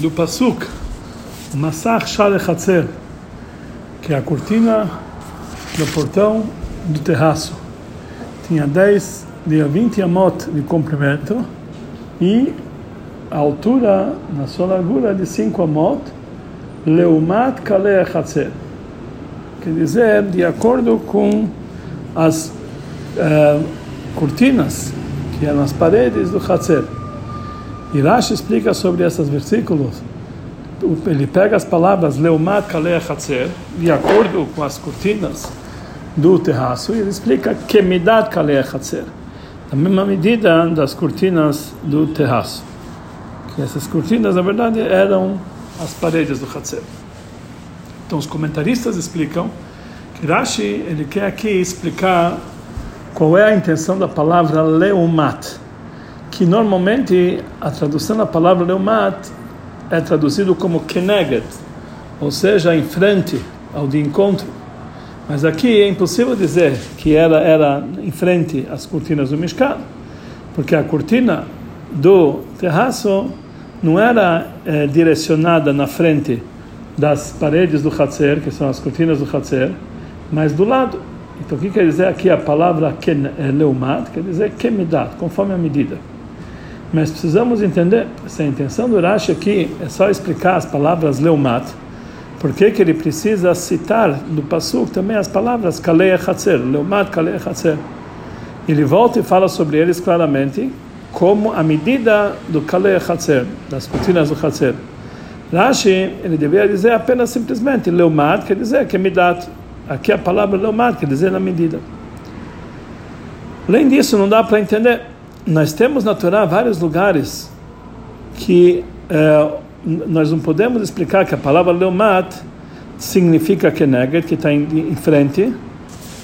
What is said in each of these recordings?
do Pasuk, Massach Shale Hatzer, que é a cortina do portão do terraço. Tinha 10, tinha 20 amot de comprimento e a altura, na sua largura, de 5 amot, Leumat Kale Hatzer. Quer dizer, de acordo com as uh, cortinas que eram as paredes do Hatzer. E Rashi explica sobre esses versículos. Ele pega as palavras Leumat Kaleh Hatzer, de acordo com as cortinas do terraço, e ele explica Kemidat Kaleh Hatzer, a mesma medida das cortinas do terraço. Que essas cortinas, na verdade, eram as paredes do Hatzer. Então, os comentaristas explicam que Rashi ele quer aqui explicar qual é a intenção da palavra Leumat que normalmente a tradução da palavra leumat é traduzido como keneged, ou seja, em frente ao de encontro. Mas aqui é impossível dizer que ela era em frente às cortinas do Mishkan, porque a cortina do terraço não era é, direcionada na frente das paredes do Hatzer, que são as cortinas do Hatzer, mas do lado. Então, o que quer dizer aqui a palavra é, leumat? Quer dizer kemidat, conforme a medida. Mas precisamos entender se a intenção do Rashi aqui é só explicar as palavras leumat, por que que ele precisa citar no Pasuk também as palavras kalei hatzer, leumat kalei hatzer. Ele volta e fala sobre eles claramente como a medida do kalei hatzer, das cortinas do hatzer. Rashi, ele deveria dizer apenas simplesmente leumat, quer dizer que midat. Aqui a palavra leumat quer dizer na medida. Além disso, não dá para entender nós temos na Torá vários lugares que é, nós não podemos explicar que a palavra leomat significa keneged, que está em, em, frente,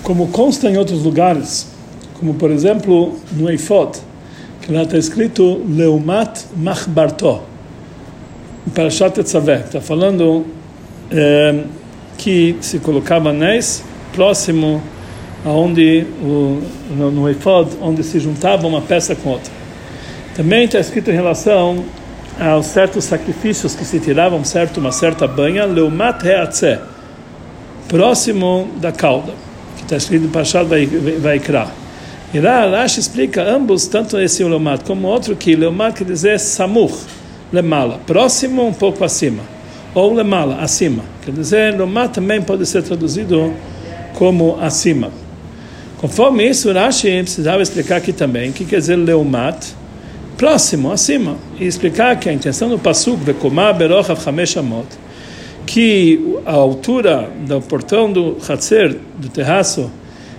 como consta em outros lugares, como por exemplo no Eifot, que lá está escrito leomat machbarto, para Tetzaveh, está falando é, que se colocava anéis próximo aonde o, no, efod, onde se juntava uma peça com outra. Também está escrito em relação aos certos sacrifícios que se tiravam certo uma certa banha, leumat heatze, próximo da cauda, que está escrito em Pachad Vaikra. Lá Rashi explica ambos, tanto esse leumat como outro, que leumat quer dizer samuch, lemala, próximo um pouco acima, ou lemala, acima. Quer dizer, leumat também pode ser traduzido como acima. Conforme isso, Rashi precisava explicar aqui também o que quer dizer leumat, próximo, acima, e explicar que a intenção do pasuk que a altura do portão do Hatzer, do terraço,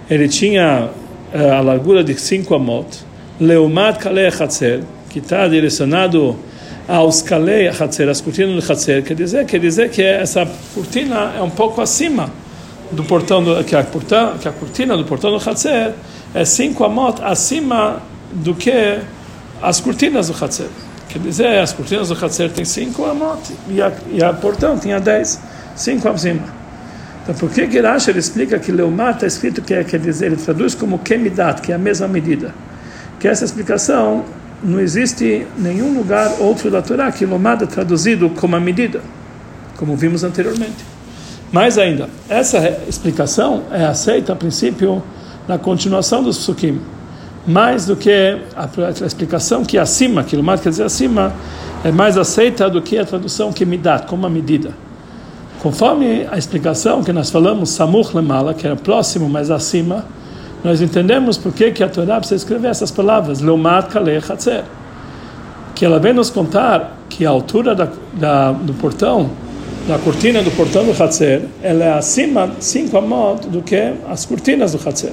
ele tinha uh, a largura de 5 amot, leumat kalei Hatzer, que está direcionado aos kalei Hatzer, as cortinas do Hatzer, quer dizer, quer dizer que essa cortina é um pouco acima do portão do, que a portão, que a cortina do portão do Hatzer é cinco amot acima do que as cortinas do Hatzer. Quer dizer, as cortinas do Hatzer têm cinco amot e a, e a portão tinha dez, cinco acima. Então, por que Gerash ele explica que Leumar está escrito que é, quer dizer, ele traduz como Kemidat, que é a mesma medida. Que essa explicação não existe nenhum lugar outro da Torá que Leumar é traduzido como a medida, como vimos anteriormente. Mais ainda, essa explicação é aceita a princípio na continuação dos psukim, mais do que a, a explicação que é acima, que mais quer dizer acima, é mais aceita do que a tradução que me dá, como uma medida. Conforme a explicação que nós falamos, Samuch Lemala, que era próximo, mas acima, nós entendemos por que, que a Torá precisa escrever essas palavras, Leumat Kaleh Hatzer, que ela vem nos contar que a altura da, da, do portão da cortina do portão do Hatzer, ela é acima, cinco amot, do que as cortinas do Hatzer.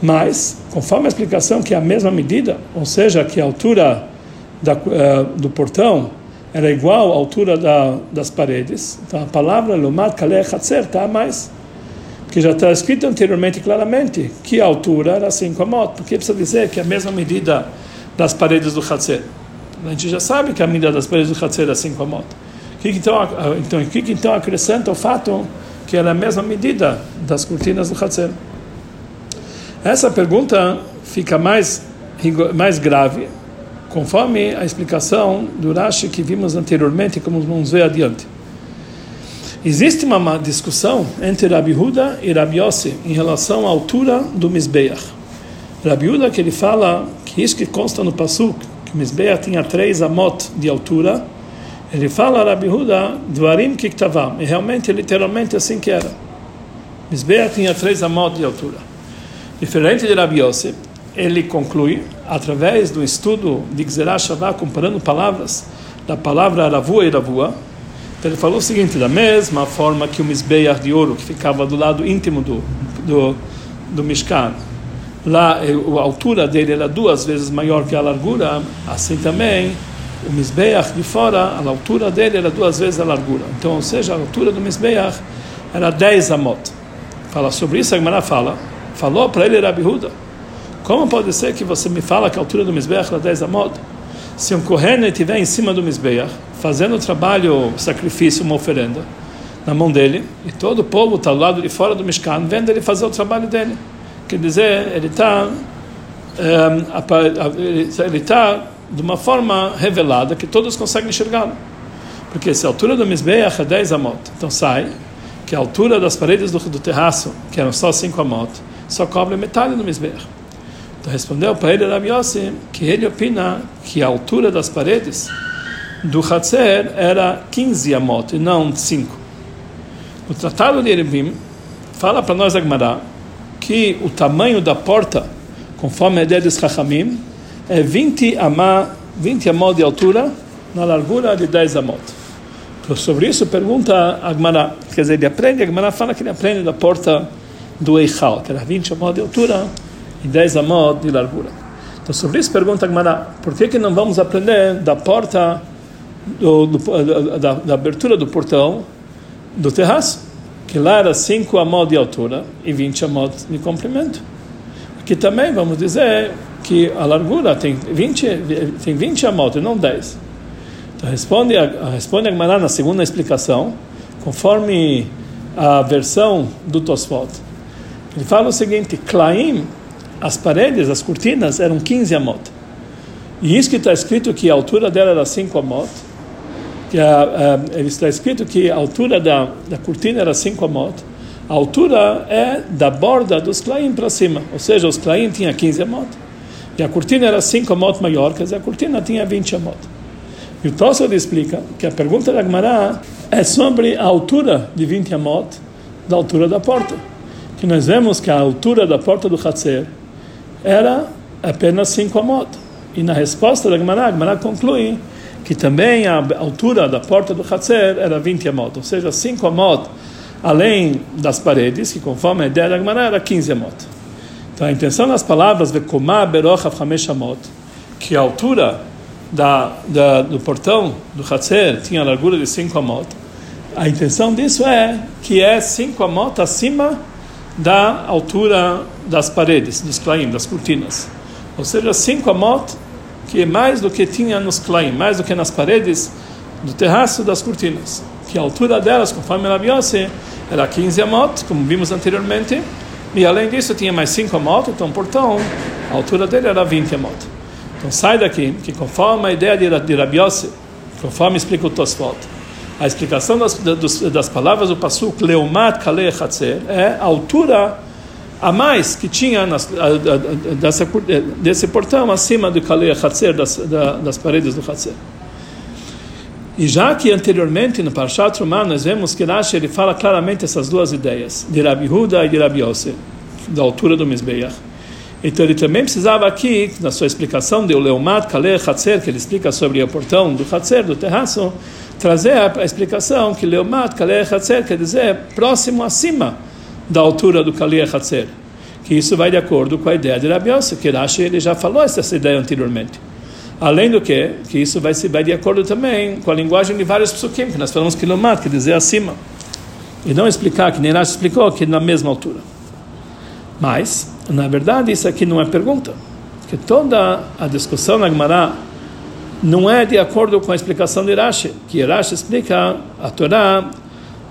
Mas, conforme a explicação que é a mesma medida, ou seja, que a altura da, uh, do portão era igual à altura da, das paredes, então a palavra Lumat Kaleh Hatzer está mais. Porque já está escrito anteriormente claramente que a altura era 5 amot. Porque precisa dizer que é a mesma medida das paredes do Hatzer. A gente já sabe que a medida das paredes do Hatzer é 5 amot que então, então, que então acrescenta o fato que era a mesma medida das cortinas do Hatzer? Essa pergunta fica mais, mais grave conforme a explicação do Rashi que vimos anteriormente, como vamos ver adiante. Existe uma discussão entre Rabi Huda e Rabi Yossi em relação à altura do Mizbeach. Rabi Huda que ele fala que isso que consta no Pasuk, que o Mizbeach tinha três amot de altura, ele fala Rabi Huda, Dvarim Kiktavam, e realmente, literalmente assim que era. Mizbeach tinha três amot de altura. Diferente de Rabi Yossi, ele conclui, através do estudo de Gzerah comparando palavras da palavra Ravua e Ravua, ele falou o seguinte, da mesma forma que o Mizbeach de ouro, que ficava do lado íntimo do, do, do Mishkan, lá eh, a altura dele era duas vezes maior que a largura, assim também o Mizbeach de fora, a altura dele era duas vezes a largura. Então, ou seja, a altura do Mizbeach era 10 amot. Fala sobre isso, a Gemara fala, falou para ele Rabi Huda, como pode ser que você me fala que a altura do Mizbeach era 10 amot? Se um Kohen estiver em cima do Mizbeach, fazendo o trabalho, sacrifício, uma oferenda, na mão dele, e todo o povo está do lado de fora do Mishkan, vendo ele fazer o trabalho dele. Quer dizer, ele está um, ele está de uma forma revelada que todos conseguem enxergá-lo. Porque se a altura do Mizbeach é 10 amot, então sai que a altura das paredes do, do terraço, que eram só 5 amot, só cobre metade do Mizbeach. Então respondeu para ele Rabi Yossi que ele opina que a altura das paredes do Hatzer era 15 amot e não 5. O Tratado de Erevim fala para nós, Agmará, que o tamanho da porta, conforme a ideia dos Chachamim, é 20 amá, 20 amot de altura, na largura de 10 amot. Então, sobre isso pergunta Agmará, quer dizer, ele aprende, Agmará fala que ele aprende da porta do Eichal, que era 20 amot de altura e 10 amot de largura. Então, sobre isso pergunta Agmará, por que, que não vamos aprender da porta, do, do, da, da abertura do portão do terraço? Que lá era 5 amot de altura e 20 amot de comprimento. Aqui também vamos dizer que a largura tem 20, tem 20 amot, não 10. Então responde responde a Gemara na segunda explicação, conforme a versão do Tosfot. Ele fala o seguinte: Klaim, as paredes, as cortinas eram 15 amot. E isso que está escrito que a altura dela era 5 amot, que a, a, está escrito que a altura da, da cortina era 5 amot, a altura é da borda dos Klaim para cima, ou seja, os Klaim tinham 15 amot. E a cortina era 5 amot maior, quer dizer, a cortina tinha 20 amot. E o Tossod explica que a pergunta da Gemara é sobre a altura de 20 amot da altura da porta. Que nós vemos que a altura da porta do Hatzer era apenas 5 amot. E na resposta da Gemara, a Gemara conclui que também a altura da porta do Hatzer era 20 amot, ou seja, 5 amot além das paredes, que conforme a ideia da Gemara era 15 amot. Então a intenção das palavras Vekomá Berochav Hamesh Amot, que a altura da, da, do portão do Hatzer tinha a largura de 5 amot, a intenção disso é que é 5 amot acima da altura das paredes, dos klaim, das cortinas. Ou seja, 5 amot, que é mais do que tinha nos klaim, mais do que nas paredes do terraço das cortinas. Que a altura delas, conforme a Yossi, era 15 amot, como vimos anteriormente, e além disso, tinha mais 5 amot, então, portão, a altura dele era 20 amot. Então, sai daqui, que conforme a ideia de Rabi Yossi, conforme explica o Tosfot, a explicação das, das, das palavras do Pasuk, Leumat Kalei Hatzer, é a altura a mais que tinha nas, a, a, dessa, desse portão acima do Kalei Hatzer, das, das paredes do Hatzer. E já que anteriormente no Parshat Trumah nós vemos que Rashi ele fala claramente essas duas ideias, de Rabi Huda e de Rabi Yosef, da altura do Mizbeach. Então ele também precisava aqui, na sua explicação de Leumat Kaleh Hatzer, que ele explica sobre o portão do Hatzer, do terraço, trazer a, explicação que Leumat Kaleh Hatzer quer dizer próximo acima da altura do Kaleh Hatzer. Que isso vai de acordo com a ideia de Rabi Yosef, que Rashi ele já falou essa ideia anteriormente. Além do que, que isso vai se vai de acordo também com a linguagem de vários psukim, que nós falamos quilomat, quer dizer acima. E não explicar, que nem explicou, que na mesma altura. Mas, na verdade, isso aqui não é pergunta. Porque toda a discussão na Gemara não é de acordo com a explicação de Rashi, que Rashi explica a Torá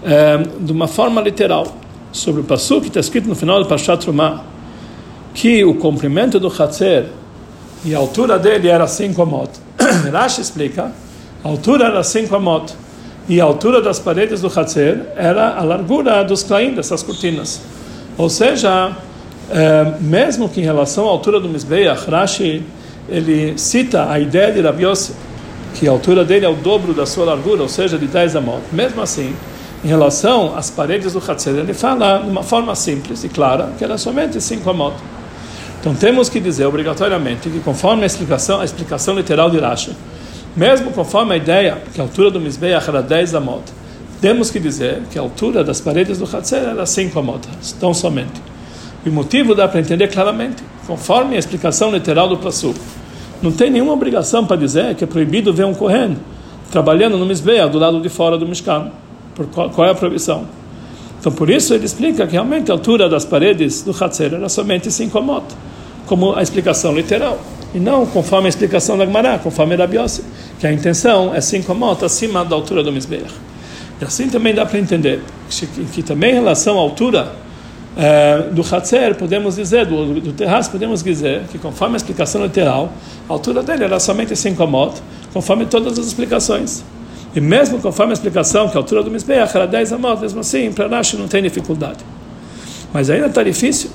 é, de uma forma literal. Sobre o passo que está escrito no final do Parshat Trumah, que o comprimento do Hatzer e a altura dele era 5 amot. Rashi explica, a altura era 5 amot, e a altura das paredes do Hatzer era a largura dos claim, dessas cortinas. Ou seja, é, mesmo que em relação à altura do Mizbeach, Rashi ele cita a ideia de Rabi Yossi, que a altura dele é o dobro da sua largura, ou seja, de 10 amot. Mesmo assim, em relação às paredes do Hatzer, ele fala de uma forma simples e clara que era somente 5 amot. Então temos que dizer obrigatoriamente que conforme a explicação, a explicação literal de Rashi, mesmo conforme a ideia que a altura do Mizbeach era 10 amot, temos que dizer que a altura das paredes do Hatzer era 5 amot, tão somente. E o motivo dá para entender claramente, conforme a explicação literal do Pasuk. Não tem nenhuma obrigação para dizer que é proibido ver um Kohen trabalhando no Mizbeach, do lado de fora do Mishkan. Por qual, qual, é a proibição? Então, por isso ele explica que realmente a altura das paredes do Hatzer era somente 5 amot, como a explicação literal. E não conforme a explicação da Gemara, conforme a Rabiose, que a intenção é 5 amot acima da altura do Mizbeach. E assim também dá para entender que, que, também em relação à altura é, do Hatzer, podemos dizer, do, do terraço, podemos dizer que conforme a explicação literal, a altura dele era somente 5 amot, conforme todas as explicações. E mesmo conforme a explicação que a altura do Mizbeach era 10 amot, mesmo assim, para Rashi não tem dificuldade. Mas ainda está difícil.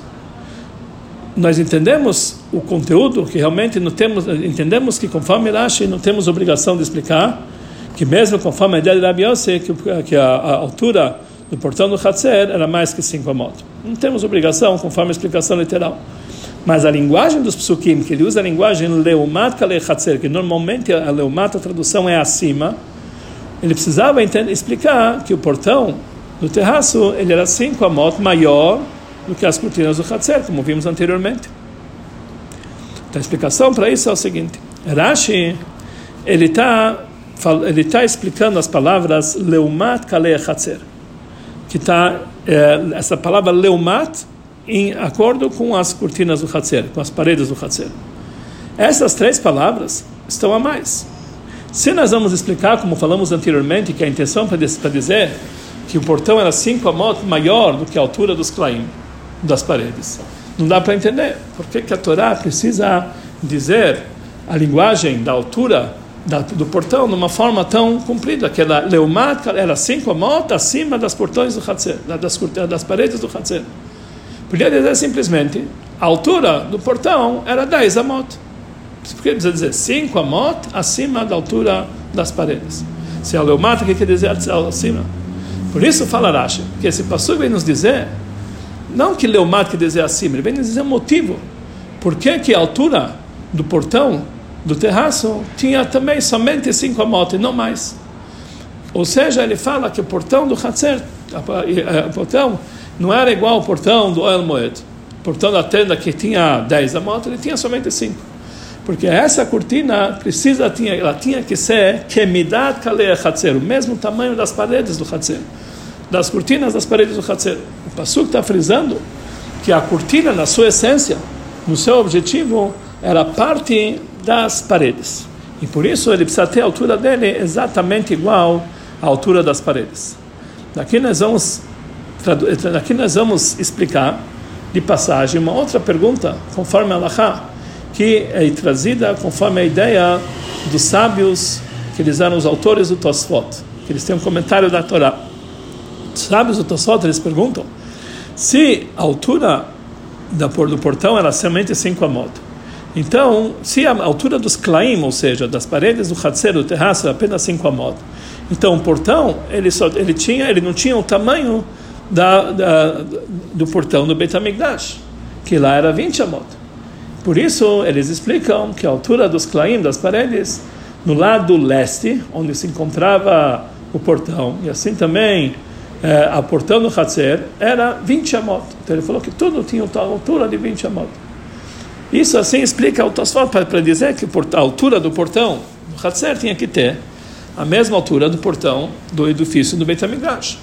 Nós entendemos o conteúdo que realmente não temos, entendemos que conforme Rashi não temos obrigação de explicar, que mesmo conforme a ideia de Rabi Yossi, que, que a, a, altura do portão do Hatzer era mais que 5 amot. Não temos obrigação conforme a explicação literal. Mas a linguagem dos psukim, que ele usa a linguagem leumat kale Hatzer, que normalmente a leumat, a tradução é acima, ele precisava entender, explicar que o portão do terraço ele era 5 amot maior do que as cortinas do Hatzer, como vimos anteriormente. Então a explicação para isso é o seguinte: Rashi ele está ele está explicando as palavras leumat kalei hatzer, que está é, essa palavra leumat em acordo com as cortinas do hatzer, com as paredes do hatzer. Essas três palavras estão a mais. Se nós vamos explicar, como falamos anteriormente, que a intenção para dizer que o portão era cinco amot maior do que a altura dos claim, das paredes, não dá para entender. Por que, que a Torá precisa dizer a linguagem da altura da, do portão de uma forma tão comprida, que ela, leumat, era cinco amot acima das portões do Hatzer, das, das paredes do Hatzer. Podia dizer simplesmente, a altura do portão era 10 amot. Por que dizer 5 amot acima da altura das paredes? Se é o leumat, o que quer dizer acima? Por isso fala Rashi, que esse passo vem nos dizer, não que leumat quer dizer acima, ele vem nos dizer o motivo. Por que, que a altura do portão do terraço tinha também somente cinco amot e não mais. Ou seja, ele fala que o portão do Hatzer, o portão não era igual ao portão do Oel Moed. O portão da tenda que tinha 10 amot, ele tinha somente 5. Porque essa cortina precisa tinha, ela tinha que ser kemidat kalei Hatzer, o mesmo tamanho das paredes do Hatzer, das cortinas das paredes do Hatzer. O Pasuk está frisando que a cortina, na sua essência, no seu objetivo, era parte das paredes. E por isso ele precisa ter a altura dele exatamente igual à altura das paredes. Daqui nós vamos, daqui nós vamos explicar de passagem uma outra pergunta, conforme a Allahá, que é trazida conforme a ideia dos sábios, que eles eram os autores do Tosfot, que eles têm um comentário da Torá. Os sábios do Tosfot, eles perguntam se a altura do portão era somente 5 amot então, se a altura dos claim, ou seja, das paredes do Hatzer, do terraço, é apenas 5 amot, então o portão, ele, só, ele, tinha, ele não tinha o tamanho da, da, do portão do Beit HaMikdash, que lá era 20 amot. Por isso, eles explicam que a altura dos claim, das paredes, no lado leste, onde se encontrava o portão, e assim também é, a portão do Hatzer, era 20 amot. Então ele falou que tudo tinha a altura de 20 amot. Isso assim explica o Tosfot para dizer que a altura do portão do Hatzer tinha que ter a mesma altura do portão do edifício do Beit HaMikdash.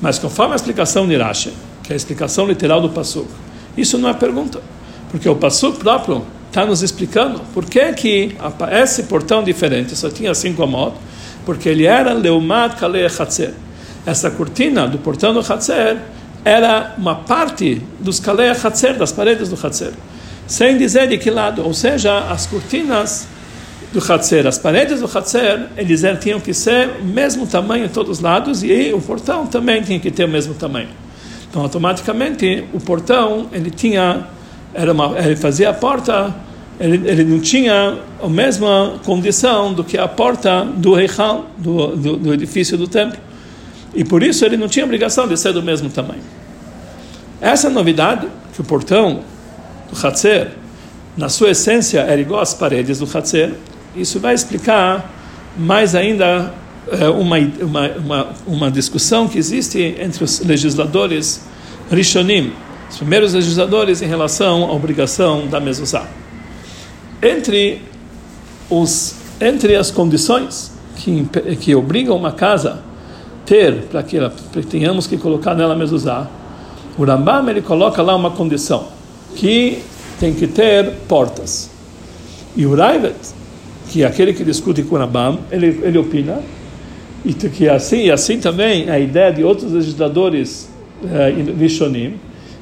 Mas conforme a explicação de Rashi, que é a explicação literal do Passuk, isso não é pergunta, porque o Passuk próprio está nos explicando por que, que esse portão diferente só tinha cinco amot, porque ele era Leumat Kalei Hatzer. Essa cortina do portão do Hatzer era uma parte dos Kalei Hatzer, das paredes do Hatzer. sem dizer de que lado, ou seja, as cortinas do Hatzer, as paredes do Hatzer, eles tinham que ser o mesmo tamanho em todos os lados e o portão também tinha que ter o mesmo tamanho. Então, automaticamente, o portão, ele tinha, era uma, ele fazia a porta, ele, ele não tinha a mesma condição do que a porta do Reichal, do, do, do edifício do templo. E por isso ele não tinha obrigação de ser do mesmo tamanho. Essa novidade, que o portão do Hatzer, na sua essência, era igual às paredes do Hatzer, isso vai explicar mais ainda eh, uma, uma, uma, uma discussão que existe entre os legisladores Rishonim, os primeiros legisladores em relação à obrigação da mezuzá. Entre, os, entre as condições que, que obrigam uma casa ter, para que, tenhamos que colocar nela mezuzá, o Rambam ele coloca lá uma condição, que tem que ter portas. E o Raivet, que é aquele que discute com o Rambam, ele, ele opina e que assim e assim também a ideia de outros legisladores eh, Rishonim,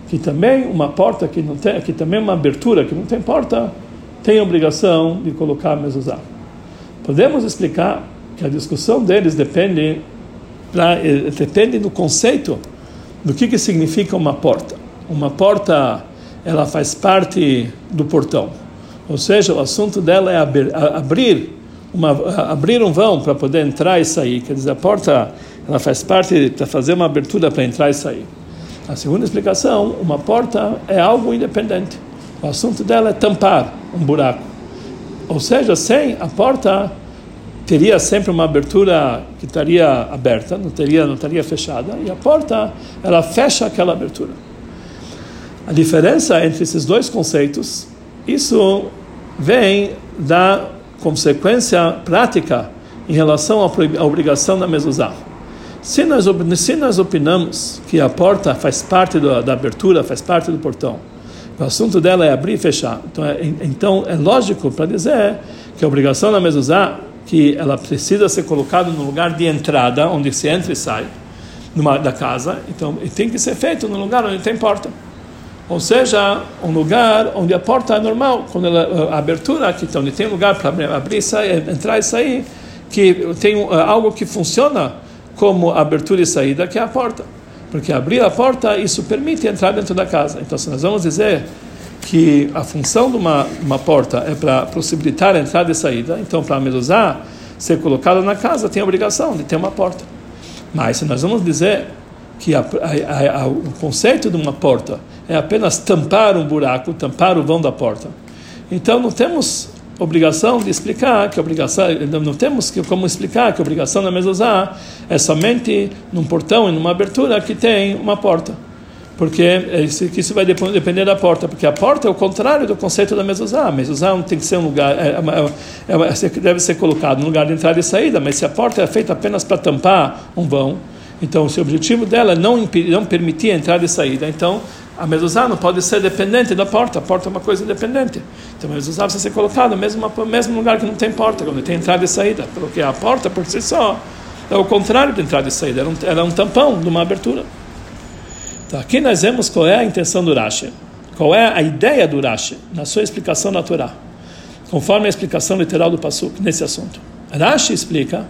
que também uma porta que não tem, que também uma abertura que não tem porta, tem obrigação de colocar a mezuzá. Podemos explicar que a discussão deles depende pra, eh, depende do conceito do que que significa uma porta. Uma porta ela faz parte do portão. Ou seja, o assunto dela é abrir uma, abrir um vão para poder entrar e sair. Quer dizer, a porta ela faz parte para fazer uma abertura para entrar e sair. A segunda explicação, uma porta é algo independente. O assunto dela é tampar um buraco. Ou seja, sem a porta teria sempre uma abertura que estaria aberta, não teria não estaria fechada, e a porta ela fecha aquela abertura. A diferença entre esses dois conceitos, isso vem da consequência prática em relação à obrigação da mezuzá. Se nós, se nós opinamos que a porta faz parte da, da abertura, faz parte do portão, o assunto dela é abrir e fechar. Então é, então é lógico para dizer que a obrigação da mezuzá, que ela precisa ser colocada no lugar de entrada, onde se entra e sai numa, da casa, então tem que ser feito no lugar onde tem porta. Ou seja, um lugar onde a porta é normal, quando ela, a abertura, que então, tem lugar para abrir, sair, entrar e sair, que tem uh, algo que funciona como abertura e saída, que é a porta. Porque abrir a porta, isso permite entrar dentro da casa. Então, se nós vamos dizer que a função de uma, uma porta é para possibilitar a entrada e saída, então, para a mezuzá ser colocada na casa, tem a obrigação de ter uma porta. Mas, se nós vamos dizer que a, a, a, o conceito de uma porta é apenas tampar um buraco, tampar o vão da porta. Então não temos obrigação de explicar que obrigação não temos que como explicar que obrigação da mezuzá é somente num portão e numa abertura que tem uma porta. Porque isso, isso vai depender da porta porque a porta é o contrário do conceito da mezuzá a não tem que ser um lugar é, é, é, deve ser colocado no lugar de entrada e saída mas se a porta é feita apenas para tampar um vão. Então se o objetivo dela é não impedir, não permitir a entrada e saída então a mezuzá não pode ser dependente da porta, a porta é uma coisa independente. Então a mezuzá precisa ser colocada no mesmo, mesmo lugar que não tem porta, quando tem entrada e saída, porque a porta por si só é o contrário de entrada e saída, ela é um, é um tampão de uma abertura. Então aqui nós vemos qual é a intenção do Rashi, qual é a ideia do Rashi na sua explicação na Torá, conforme a explicação literal do Passuk nesse assunto. Rashi explica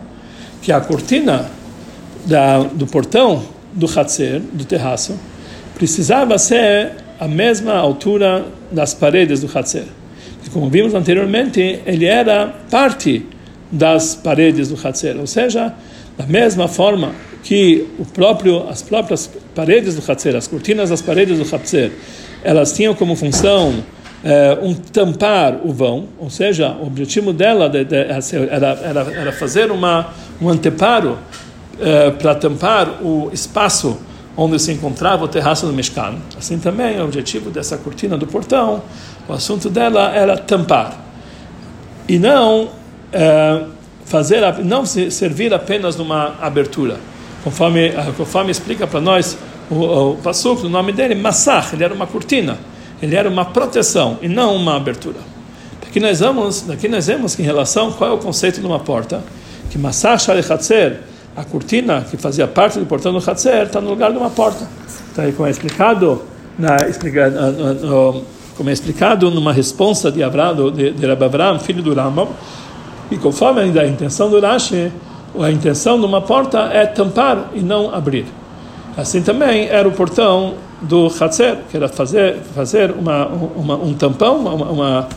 que a cortina da, do portão do Hatzer, do terraço, precisava ser a mesma altura das paredes do Hatzer. Como vimos anteriormente, ele era parte das paredes do Hatzer, ou seja, da mesma forma que o próprio, as próprias paredes do Hatzer, as cortinas das paredes do Hatzer, elas tinham como função eh, um tampar o vão, ou seja, o objetivo dela de, de, era, era, era, fazer uma, um anteparo eh, para tampar o espaço onde se encontrava o terraço do Mishkan. Assim também, o objetivo dessa cortina do portão, o assunto dela era tampar e não é, fazer, não servir apenas numa abertura, conforme conforme explica para nós o, o Pasuk, o nome dele, Massach, ele era uma cortina, ele era uma proteção e não uma abertura. Aqui nós vemos, aqui nós vemos que em relação qual é o conceito de uma porta, que Massach Shalechatzer a cortina que fazia parte do portão do Hatzer está no lugar de uma porta. Então, como é explicado, na, como é explicado numa resposta de Avraham, de, de Rabbi Avraham, filho do Rambam, e conforme a intenção do Rashi, a intenção de uma porta é tampar e não abrir. Assim também era o portão do Hatzer, que era fazer, fazer uma, uma, um tampão, uma, uma,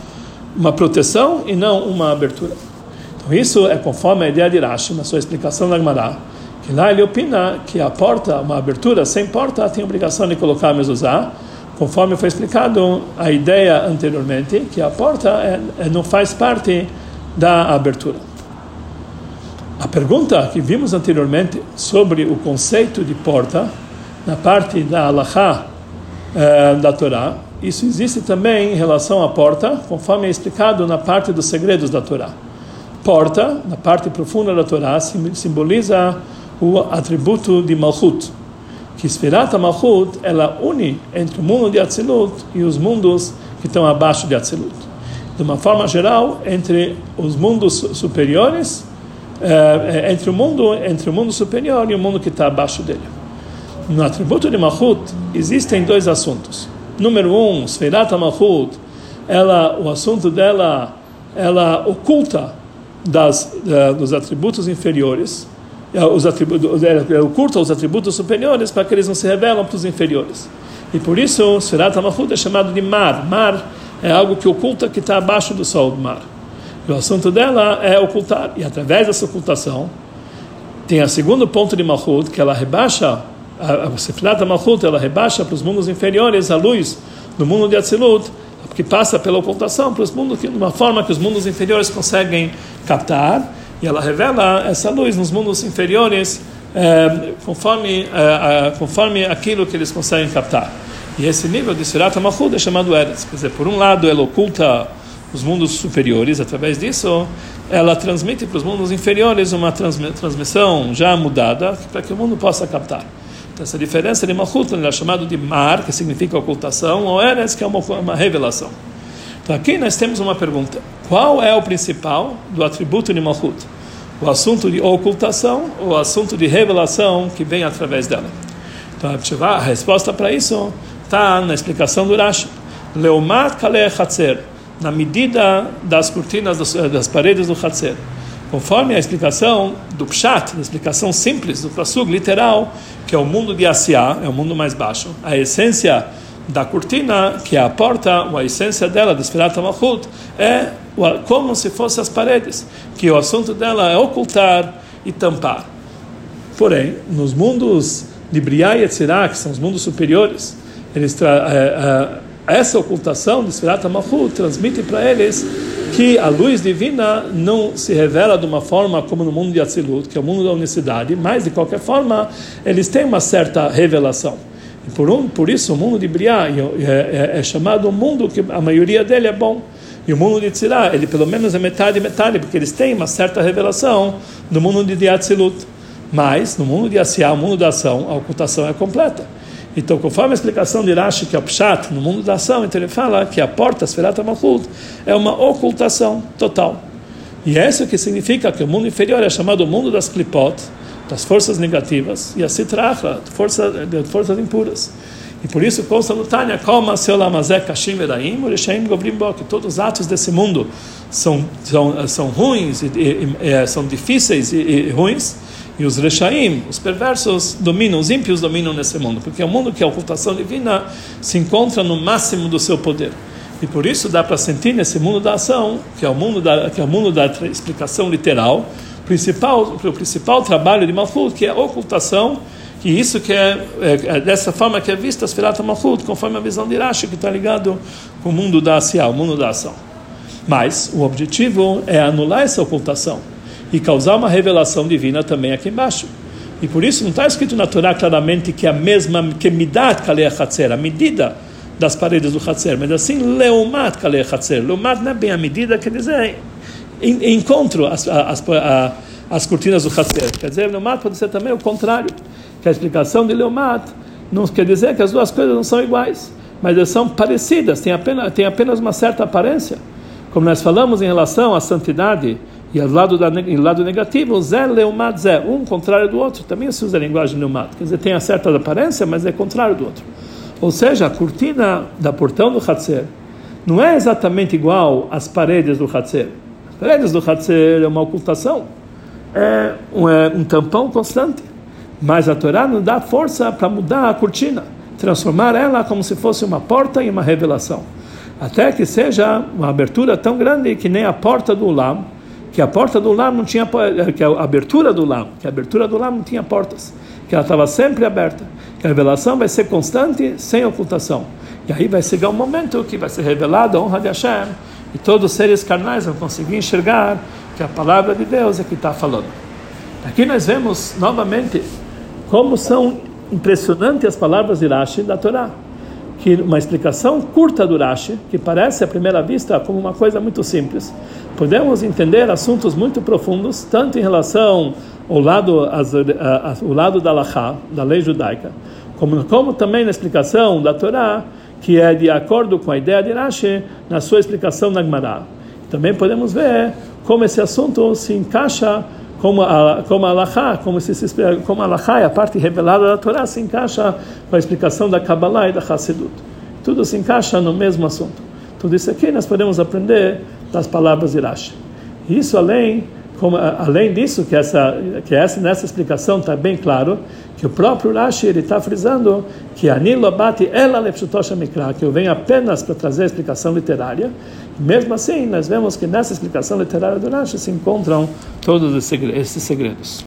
uma proteção e não uma abertura. Então isso é conforme a ideia de Rashi, na sua explicação da Gemara, que lá ele opina que a porta, uma abertura sem porta, tem obrigação de colocar a mezuzá, conforme foi explicado a ideia anteriormente, que a porta é, é, não faz parte da abertura. A pergunta que vimos anteriormente sobre o conceito de porta, na parte da Allahá eh, da Torá, isso existe também em relação à porta, conforme é explicado na parte dos segredos da Torá. Porta, na parte profunda da Torá, simboliza o atributo de Malchut, que Sfirat Malchut, ela une entre o mundo de Atzilut e os mundos que estão abaixo de Atzilut. De uma forma geral, entre os mundos superiores, eh, entre o mundo entre o mundo superior e o mundo que está abaixo dele. No atributo de Malchut existem dois assuntos. Número um, Sfirat Malchut, ela, o assunto dela, ela oculta das, uh, dos atributos inferiores, uh, os atributos, oculta os atributos superiores para que eles não se revelam para os inferiores. E por isso, Sfirat Malchut é chamado de mar. Mar é algo que oculta que está abaixo do sol do mar. E o assunto dela é ocultar. E através dessa ocultação, tem o segundo ponto de Malchut, que ela rebaixa a Sefirat Malchut, ela rebaixa para os mundos inferiores a luz do mundo de Atzilut, que passa pela ocultação para os mundos de uma forma que os mundos inferiores conseguem captar, e ela revela essa luz nos mundos inferiores é, conforme, é, conforme aquilo que eles conseguem captar. E esse nível de Sefirat Malchut é chamado Eretz. Quer dizer, por um lado, ela oculta os mundos superiores, através disso, ela transmite para os mundos inferiores uma transmissão já mudada para que o mundo possa captar. Essa diferença de Malchut é chamado de Mar, que significa ocultação, ou Eres, que é uma, uma revelação. Então aqui nós temos uma pergunta. Qual é o principal do atributo de Malchut? O assunto de ocultação ou o assunto de revelação que vem através dela? Então a resposta para isso está na explicação do Rashi. Leumat kaleh chatzer, na medida das cortinas das, das paredes do chatzer. Conforme a explicação do Pshat, a explicação simples do Pasug, literal, que é o mundo de Asiá, é o mundo mais baixo, a essência da cortina, que é a porta, a essência dela, de Sfirat Malchut, é como se fossem as paredes, que o assunto dela é ocultar e tampar. Porém, nos mundos de Briá e Etzirá, que são os mundos superiores, eles é, é, essa ocultação de Sfirat Malchut transmite para eles que a luz divina não se revela de uma forma como no mundo de Atzilut, que é o mundo da unicidade, mas de qualquer forma eles têm uma certa revelação. E por, um, por isso o mundo de Briá é, é, é chamado um mundo que a maioria dele é bom. E o mundo de Tzirá, ele pelo menos é metade metade, porque eles têm uma certa revelação do mundo de Atzilut. Mas no mundo de Asiá, o mundo da ação, a ocultação é completa. Então, conforme a explicação de Rashi, que é o Pshat, no mundo da ação, então ele fala que a porta, Sferat Malchut, é uma ocultação total. E é isso que significa que o mundo inferior é chamado mundo das Klipot, das forças negativas, e a Sitracha, força, de forças impuras. E por isso consta no Tânia, Koma Seolamazé Kashim Veraim, Ureshaim Govrim que todos os atos desse mundo são, são, são ruins, e, e, e, são difíceis e ruins, e os rechaim, os perversos, dominam, os ímpios dominam nesse mundo, porque é mundo que a ocultação divina se encontra no máximo do seu poder. E por isso dá para sentir nesse mundo da ação, que é o mundo da, que é o mundo da explicação literal, principal, o principal trabalho de Malchut, que é a ocultação, e isso que é, é, é dessa forma que é vista as Firat Malchut, conforme a visão de Rashi, que está ligado com o mundo da ação, o mundo da ação. Mas o objetivo é anular essa ocultação e causar uma revelação divina também aqui embaixo. E por isso não está escrito na Torá claramente que é a mesma que midat kalei a medida das paredes do Hatzer, mas assim leumat kalei hatzer. Leumat não é bem a medida, quer dizer encontro as, as, as, as cortinas do Hatzer. Quer dizer, leumat pode ser também o contrário, que a explicação de leumat não quer dizer que as duas coisas não são iguais, mas elas são parecidas, têm apenas, têm apenas uma certa aparência. Como nós falamos em relação à santidade e ao lado, da, lado negativo, Zé Leumat Zé, um contrário do outro. Também se usa a linguagem Leumat. Quer dizer, tem a certa aparência, mas é contrário do outro. Ou seja, a cortina da portão do Hatzer, não é exatamente igual às paredes do Hatzer. As paredes do Hatzer é uma ocultação, é um, é um tampão constante. Mas a Torá não dá força para mudar a cortina, transformar ela como se fosse uma porta em uma revelação. Até que seja uma abertura tão grande que nem a porta do Ulam, que a porta do Ulam não tinha, que a abertura do Ulam, que a abertura do Ulam não tinha portas, que ela estava sempre aberta, que a revelação vai ser constante, sem ocultação. E aí vai chegar um momento que vai ser revelada a honra de Hashem, e todos os seres carnais vão conseguir enxergar que a palavra de Deus é que está falando. Aqui nós vemos novamente como são impressionantes as palavras de Rashi da Torá. Que uma explicação curta do Rashi, que parece à primeira vista como uma coisa muito simples, podemos entender assuntos muito profundos, tanto em relação ao lado, ao lado da Lachá, da lei judaica, como, como também na explicação da Torá, que é de acordo com a ideia de Rashi na sua explicação na Gemara. Também podemos ver como esse assunto se encaixa como a como a Alahá, como se, como a Alahá é a parte revelada da Torá se encaixa com a explicação da Kabbalah e da Hassidut. Tudo se encaixa no mesmo assunto. Tudo isso aqui nós podemos aprender das palavras de Rashi. Isso além como, além disso que essa que essa nessa explicação está bem claro que o próprio Rashi ele está frisando que Anilo ela lepshutosha mikra que eu venho apenas para trazer a explicação literária mesmo assim, nós vemos que nessa explicação literária do Rashi se encontram todos esses segredos.